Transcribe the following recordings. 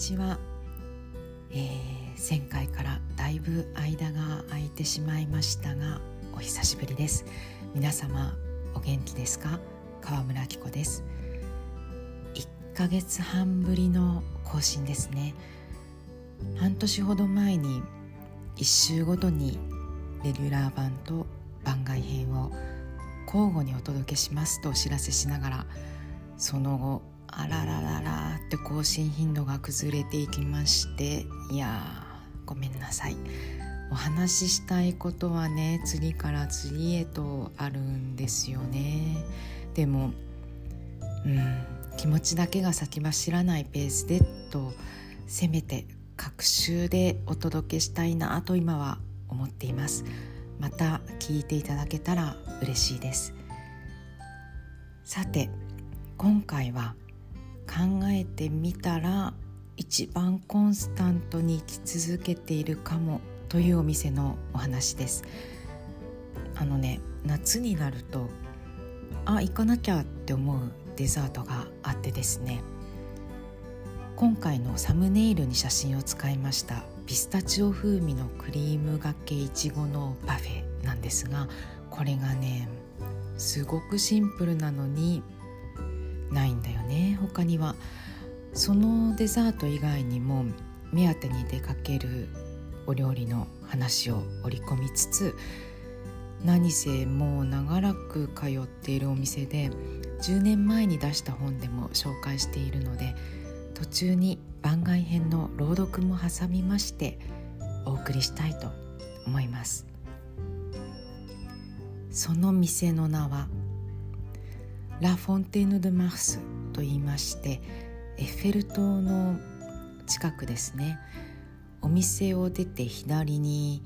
ちは、えー、前回からだいぶ間が空いてしまいましたがお久しぶりです。皆様お元気ですか？川村紀子です。1ヶ月半ぶりの更新ですね。半年ほど前に1週ごとにレギュラー版と番外編を交互にお届けしますとお知らせしながらその後あららららって更新頻度が崩れていきましていやごめんなさい。お話ししたいことはね次から次へとあるんですよね。でもうん気持ちだけが先走らないペースでとせめて各週でお届けしたいなと今は思っています。また聞いていただけたら嬉しいです。さて今回は考えてみたら一番コンスタントに生き続けているかもというお店のお話です。あのね夏になるとあ行かなきゃって思うデザートがあってですね。今回のサムネイルに写真を使いましたピスタチオ風味のクリームがけいちごのパフェなんですがこれがねすごくシンプルなのにないんだよね他には。そのデザート以外にも目当てに出かけるお料理の話を織り込みつつ何せもう長らく通っているお店で10年前に出した本でも紹介しているので途中に番外編の朗読も挟みましてお送りしたいと思います。その店の名はラ・フォンテーヌ・ド・マースと言いましてエッフェル塔の近くですね。お店を出て左に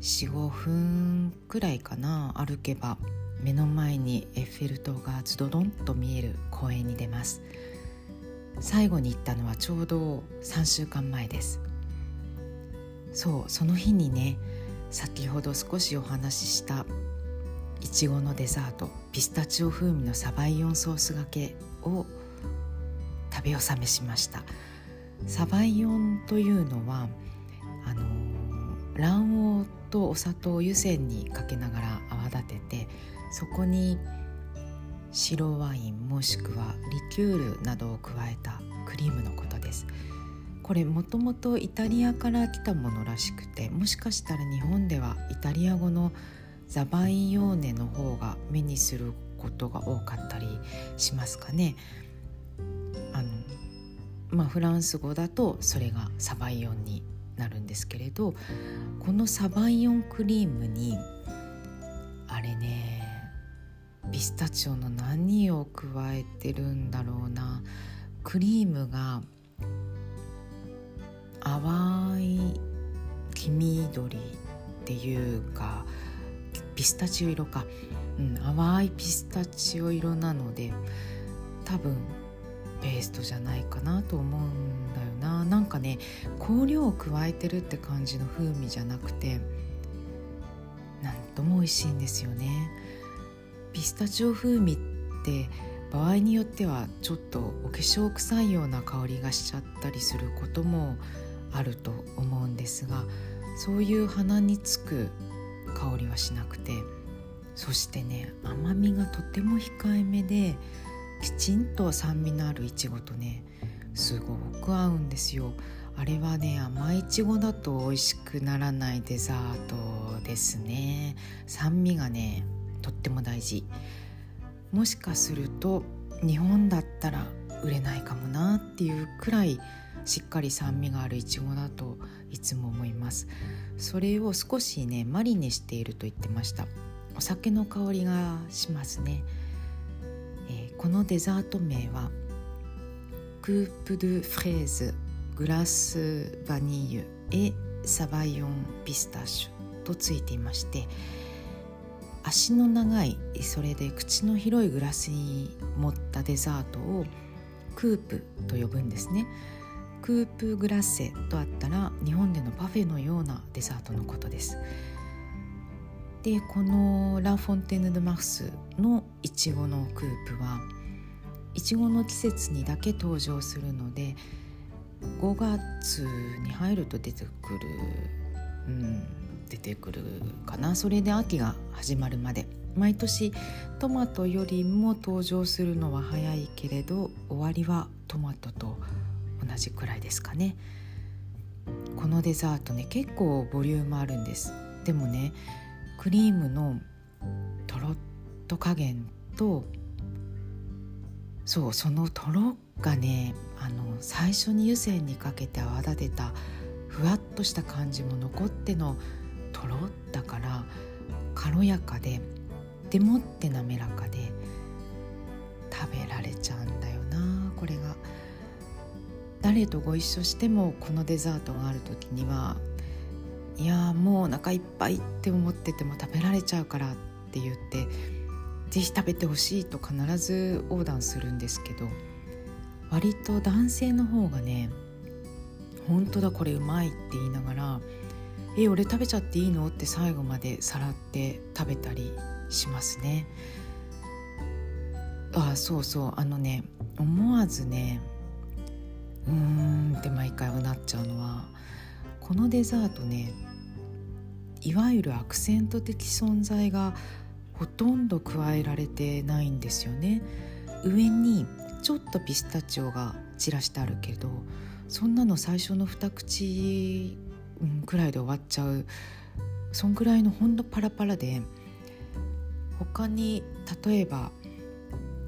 45分くらいかな歩けば目の前にエッフェル塔がズドドンと見える公園に出ます。最後に行ったのはちょうど3週間前です。そうその日にね先ほど少しお話ししたいちごのデザート。ピスタチオ風味のサバイヨンソースがけを食べ納めしました。サバイヨンというのはあの卵黄とお砂糖を湯煎にかけながら泡立ててそこに白ワインもしくはリキュールなどを加えたクリームのことです。これもともとイタリアから来たものらしくてもしかしたら日本ではイタリア語のザバイヨーネの方が目にすることが多かったりしますかね。あのまあ、フランス語だとそれがサバイヨンになるんですけれどこのサバイヨンクリームにあれねピスタチオの何を加えてるんだろうなクリームが淡い黄緑っていうかピスタチオ色か、うん、淡いピスタチオ色なので多分ペーストじゃないかなと思うんだよな。なんかね香料を加えてるって感じの風味じゃなくてなんとも美味しいんですよね。ピスタチオ風味って場合によってはちょっとお化粧臭いような香りがしちゃったりすることもあると思うんですがそういう鼻につく香りはしなくて。そしてね甘みがとても控えめできちんと酸味のあるいちごとねすごく合うんですよ。あれはね甘いちごだと美味しくならないデザートですね。酸味がねとっても大事。もしかすると日本だったら売れないかもなっていうくらいしっかり酸味があるいちごだといつも思います。それを少しねマリネしていると言ってました。お酒の香りがしますね、えー、このデザート名はクープ・ドゥ・フレーズグラス・バニーユエ・サバイオン・ピスタシュとついていまして足の長いそれで口の広いグラスに盛ったデザートをクープと呼ぶんですね。クープグラッセとあったら日本でのパフェのようなデザートのことです。でこのラ・フォンテーヌ・ド・マフスのいちごのクープはいちごの季節にだけ登場するので5月に入ると出てくる、うん、出てくるかな。それで秋が始まるまで。毎年トマトよりも登場するのは早いけれど終わりはトマトと同じくらいですかねこのデザートね結構ボリュームあるんですでもねクリームのとろっと加減とそうそのとろがねあの最初に湯煎にかけて泡立てたふわっとした感じも残ってのとろだから軽やかででもって滑らかで食べられちゃうんだよなこれが。誰とご一緒してもこのデザートがある時にはいやもうお腹いっぱいって思ってても食べられちゃうからって言って是非食べてほしいと必ず横断するんですけど割と男性の方がね本当だこれうまいって言いながら「え俺食べちゃっていいの?」って最後までさらって食べたりしますね。あそうそうあのね思わずねうーんって毎回うなっちゃうのはこのデザートねいわゆるアクセント的存在がほとんど加えられてないんですよね。上にちょっとピスタチオが散らしてあるけどそんなの最初の二口、うん、くらいで終わっちゃうそんくらいのほんとパラパラで他に例えば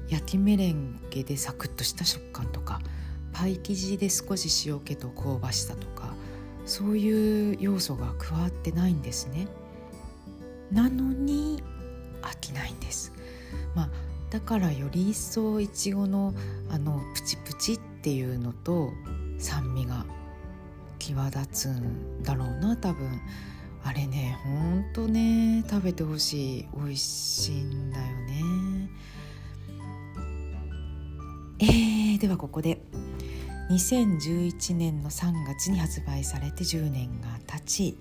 焼きメレンゲでサクッとした食感とかパイ生地で少し塩気と香ばしさとかそういう要素が加わってないんですね。なのに飽きないんです。まあだからより一層いちごのあのプチプチっていうのと酸味が際立つんだろうな多分あれねほんとね食べてほしい美味しいんだよねえー、ではここで2011年の3月に発売されて10年が経ち。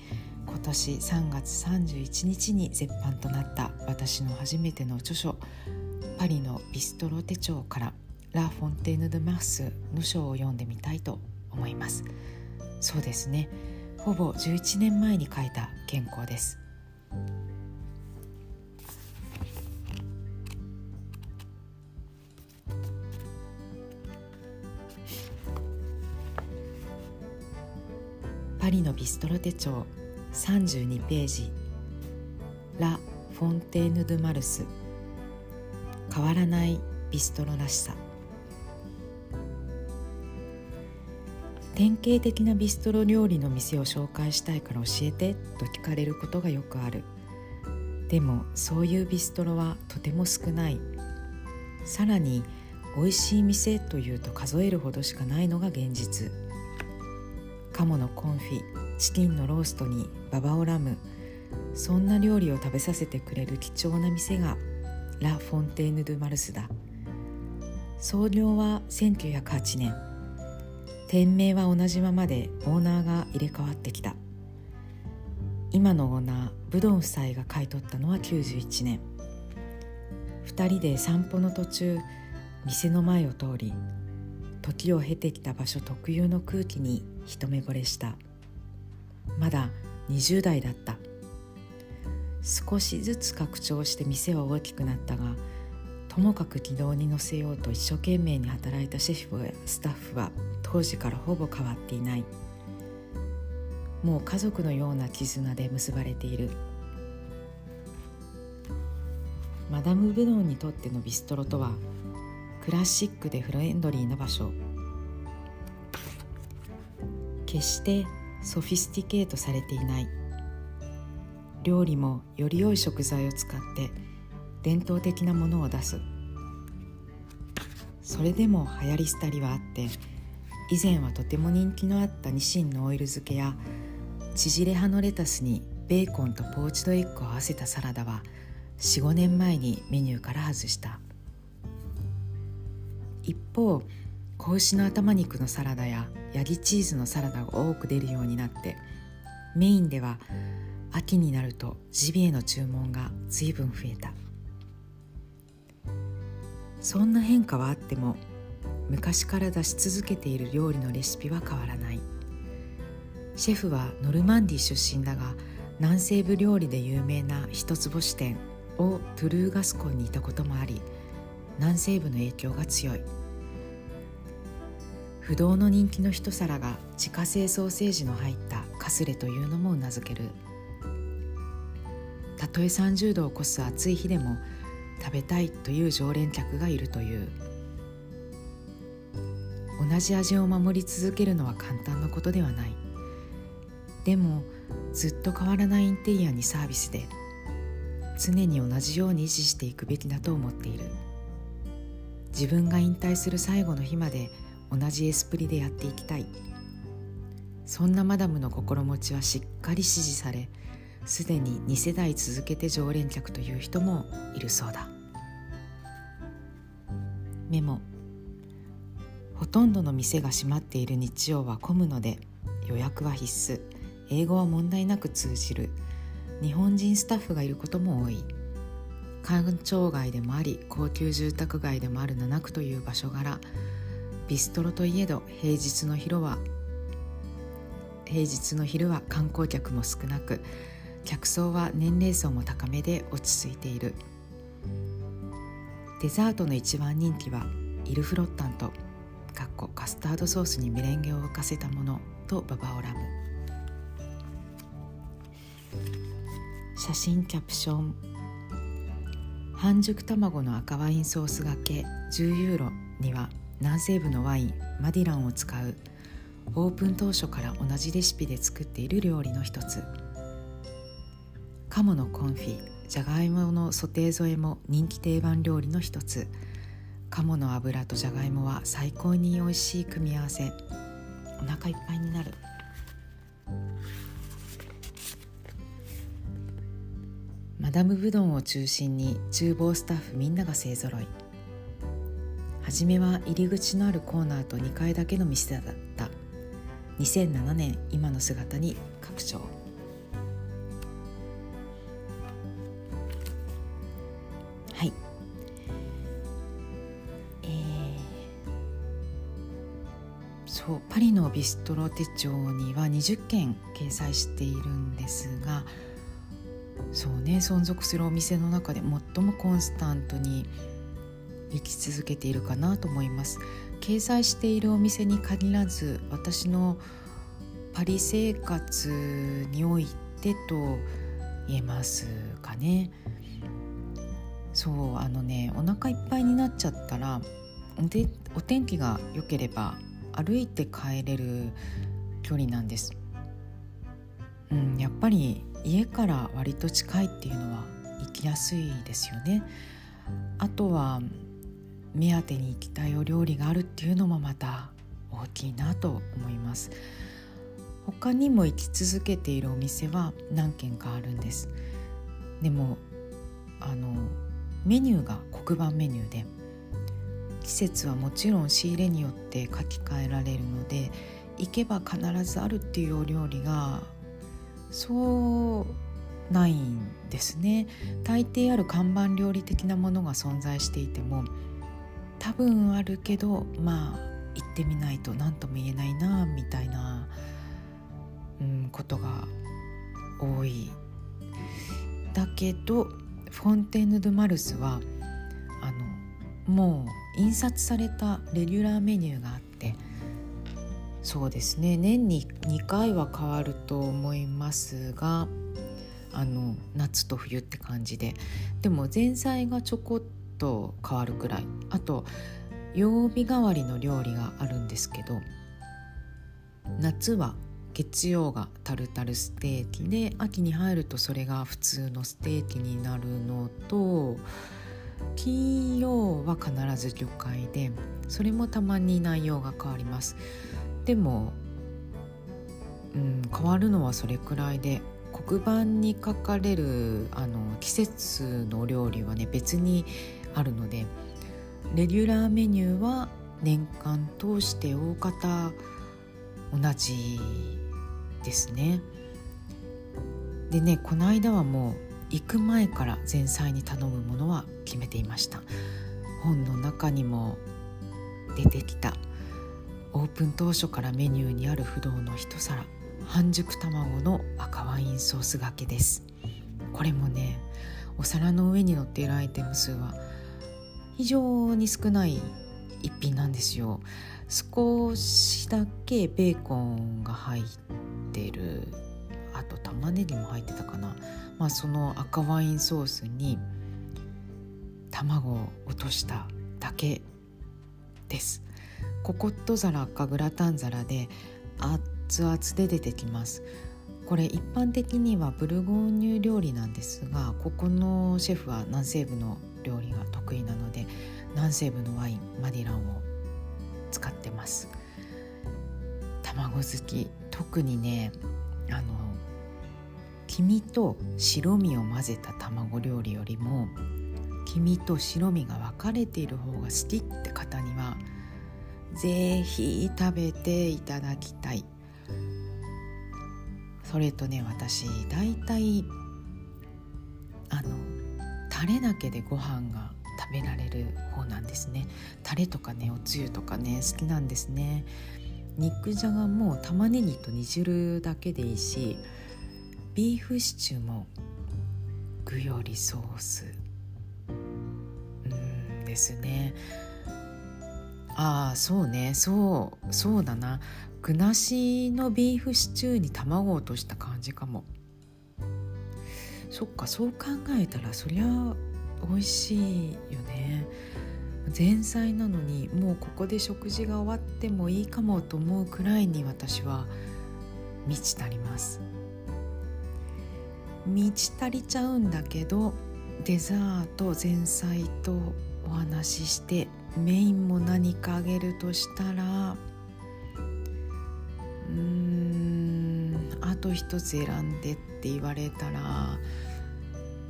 今年3月31日に絶版となった私の初めての著書「パリのビストロ手帳」から「ラ・フォンテーヌ・ド・マース」の章を読んでみたいと思います。そうですね。ほぼ11年前に書いた原稿です。リのビストロ手帳32ページ。ラ・フォンテーヌ・ドゥ・マルス。変わらないビストロらしさ。典型的なビストロ料理の店を紹介したいから教えてと聞かれることがよくある。でもそういうビストロはとても少ない。さらに美味しい店というと数えるほどしかないのが現実。鴨のコンフィチキンのローストにババオラムそんな料理を食べさせてくれる貴重な店がラ・フォンテーヌ・ドゥ・マルスだ。創業は1908年。店名は同じままでオーナーが入れ替わってきた。今のオーナーブドン夫妻が買い取ったのは91年。2人で散歩の途中店の前を通り時を経てきた場所特有の空気に一目惚れした。まだ20代だった。少しずつ拡張して店は大きくなったがともかく軌道に乗せようと一生懸命に働いたシェフやスタッフは当時からほぼ変わっていない。もう家族のような絆で結ばれている。マダム・ブドンにとってのビストロとはクラシックでフレンドリーな場所。決してソフィスティケートされていない。料理もより良い食材を使って伝統的なものを出す。それでも流行り廃りはあって以前はとても人気のあったニシンのオイル漬けや縮れ葉のレタスにベーコンとポーチドエッグを合わせたサラダは45年前にメニューから外した。一方子牛の頭肉のサラダやヤギチーズのサラダが多く出るようになってメインでは秋になるとジビエの注文が随分増えた。そんな変化はあっても昔から出し続けている料理のレシピは変わらない。シェフはノルマンディ出身だが南西部料理で有名な一つ星店をトゥルーガスコンにいたこともあり南西部の影響が強い。不動の人気の一皿が自家製ソーセージの入ったカスレというのもうなずける。たとえ30度を超す暑い日でも食べたいという常連客がいるという。同じ味を守り続けるのは簡単なことではない。でもずっと変わらないインテリアにサービスで常に同じように維持していくべきだと思っている。自分が引退する最後の日まで同じエスプリでやっていきたい。そんなマダムの心持ちはしっかり支持されすでに2世代続けて常連客という人もいるそうだ。メモ。ほとんどの店が閉まっている日曜は混むので予約は必須。英語は問題なく通じる。日本人スタッフがいることも多い。官庁街でもあり高級住宅街でもある七区という場所柄ビストロといえど平日の昼は平日の昼は観光客も少なく客層は年齢層も高めで落ち着いている。デザートの一番人気はイルフロッタンとかっこカスタードソースにメレンゲを浮かせたものとババオラム。写真キャプション半熟卵の赤ワインソースがけ10ユーロには南西部のワインマディランを使うオープン当初から同じレシピで作っている料理の一つ。鴨のコンフィじゃがいものソテー添えも人気定番料理の一つ。鴨の油とじゃがいもは最高に美味しい組み合わせ。お腹いっぱいになる。マダムブドンを中心に厨房スタッフみんなが勢ぞろい。初めは入り口のあるコーナーと2階だけの店だった。2007年今の姿に拡張。はい。えー、そうパリのビストロ手帳には20件掲載しているんですがそうね存続するお店の中で最もコンスタントに生き続けているかなと思います。掲載しているお店に限らず私のパリ生活においてと言えますかね。そうあのねお腹いっぱいになっちゃったらでお天気が良ければ歩いて帰れる距離なんです、うん、やっぱり家から割と近いっていうのは行きやすいですよね。あとは目当てに行きたいお料理があるっていうのもまた大きいなと思います。他にも行き続けているお店は何軒かあるんです。でもあのメニューが黒板メニューで季節はもちろん仕入れによって書き換えられるので行けば必ずあるっていうお料理がそうないんですね大抵ある看板料理的なものが存在していても多分あるけどまあ行ってみないと何とも言えないなみたいな、うん、ことが多い。だけどフォンテーヌ・ドゥ・マルスはあのもう印刷されたレギュラーメニューがあってそうですね。年に2回は変わると思いますがあの夏と冬って感じで。でも前菜がちょこっと変わるくらい。あと曜日代わりの料理があるんですけど夏は月曜がタルタルステーキで秋に入るとそれが普通のステーキになるのと金曜は必ず魚介でそれもたまに内容が変わります。でも、うん、変わるのはそれくらいで黒板に書かれるあの季節のお料理はね別にあるのでレギュラーメニューは年間通して大方同じですね。でねこの間はもう行く前から前菜に頼むものは決めていました。本の中にも出てきたオープン当初からメニューにある不動の一皿半熟卵の赤ワインソースがけです。これもねお皿の上に乗っているアイテム数は非常に少ない一品なんですよ。少しだけベーコンが入ってる。あと玉ねぎも入ってたかな。まあその赤ワインソースに卵を落としただけです。ココット皿かグラタン皿で熱々で出てきます。これ一般的にはブルゴーニュ料理なんですがここのシェフは南西部の料理が得意なので南西部のワインマディランを使ってます。卵好き。特にねあの黄身と白身を混ぜた卵料理よりも黄身と白身が分かれている方が好きって方にはぜひ食べていただきたい。それとね私大体あのタレだけでご飯が食べられる方なんですね。タレとかねおつゆとかね好きなんですね。肉じゃがも玉ねぎと煮汁だけでいいしビーフシチューも具よりソース。うんですね。ああそうね。そうそうだな。具なしのビーフシチューに卵を落とした感じかも。そっかそう考えたらそりゃ美味しいよね。前菜なのにもうここで食事が終わってもいいかもと思うくらいに私は満ち足ります。満ち足りちゃうんだけどデザート前菜とお話ししてメインも何かあげるとしたらうんあと一つ選んでって言われたら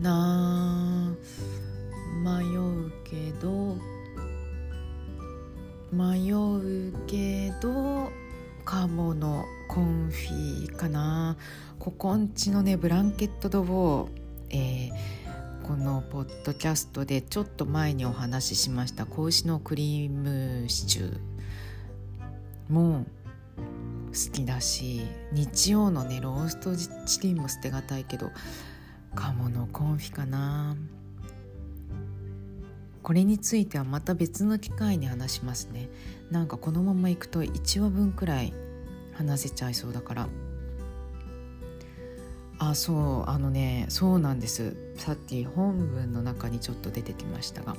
なあ迷うけど迷うけど鴨のコンフィかな。ここんちのねブランケット・ド・ウォー、えー、このポッドキャストでちょっと前にお話ししました子牛のクリームシチューも好きだし日曜のねローストチキンも捨てがたいけど鴨のコンフィかな。これについてはまた別の機会に話しますね。なんかこのままいくと1話分くらい話せちゃいそうだから。あそうあのねそうなんです。さっき本文の中にちょっと出てきましたが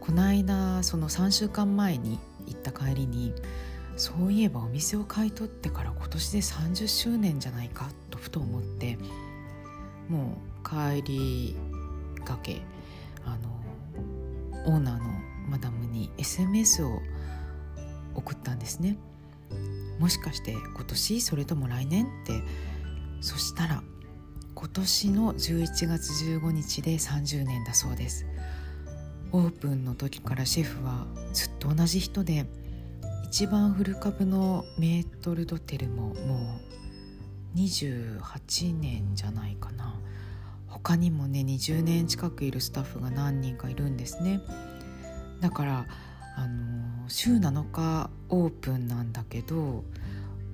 この間その3週間前に行った帰りにそういえばお店を買い取ってから今年で30周年じゃないかとふと思ってもう帰りがけあのオーナーのマダムに SMS を送ったんですね。もしかして今年それとも来年ってそしたら今年の11月15日で30年だそうです。オープンの時からシェフはずっと同じ人で一番古株のメートルドテルももう28年じゃないかな。他にもね20年近くいるスタッフが何人かいるんですね。だからあの週7日オープンなんだけど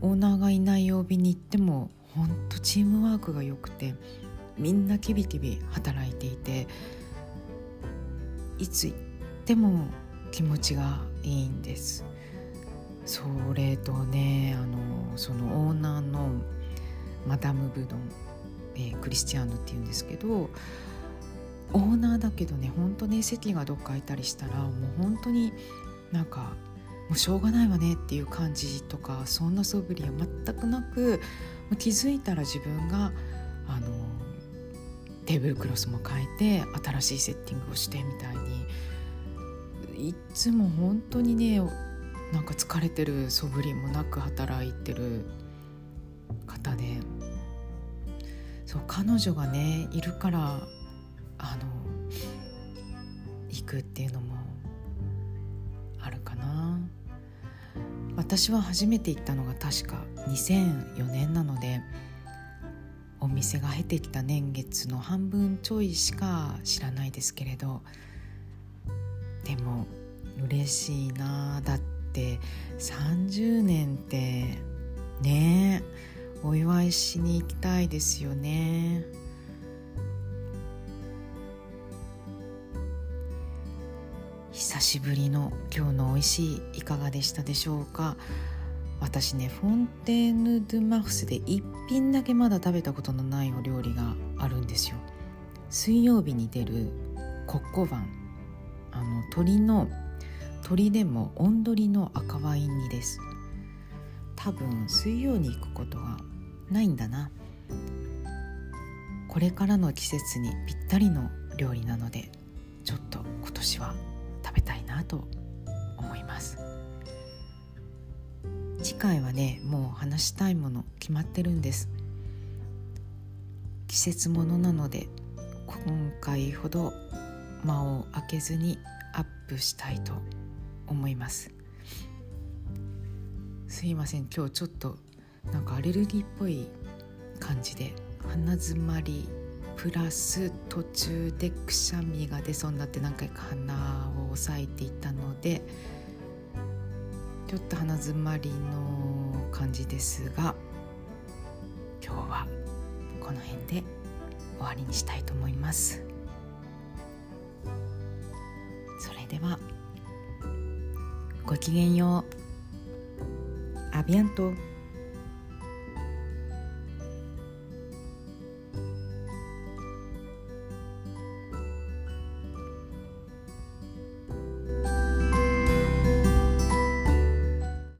オーナーがいない曜日に行ってもほんとチームワークが良くてみんなキビキビ働いていていつ行っても気持ちがいいんです。それとねあのそのオーナーのマダム・ブドン、えー、クリスチアーノっていうんですけどオーナーだけどね本当ね席がどっか空いたりしたらもう本当になんかもうしょうがないわねっていう感じとかそんな素振りは全くなく気づいたら自分があのテーブルクロスも変えて新しいセッティングをしてみたいにいつも本当にねなんか疲れてる素振りもなく働いてる方でそう彼女がねいるからあの行くっていうのも私は初めて行ったのが確か2004年なのでお店が経てきた年月の半分ちょいしか知らないですけれどでも嬉しいなだって30年ってねお祝いしに行きたいですよね。久しぶりの今日の美味しいいかがでしたでしょうか？私ねフォンテーヌ・ドゥ・マフスで一品だけまだ食べたことのないお料理があるんですよ。水曜日に出るコッコバン。あの鶏の鶏でも温鶏の赤ワイン煮です。多分水曜に行くことがないんだな。これからの季節にぴったりの料理なのでちょっと今年は食べたいなと思います。次回はねもう話したいもの決まってるんです。季節ものなので今回ほど間を空けずにアップしたいと思います。すいません今日ちょっとなんかアレルギーっぽい感じで鼻づまりプラス途中でくしゃみが出そうになって何回か鼻を押さえていたのでちょっと鼻づまりの感じですが今日はこの辺で終わりにしたいと思います。それではごきげんよう。アビアント。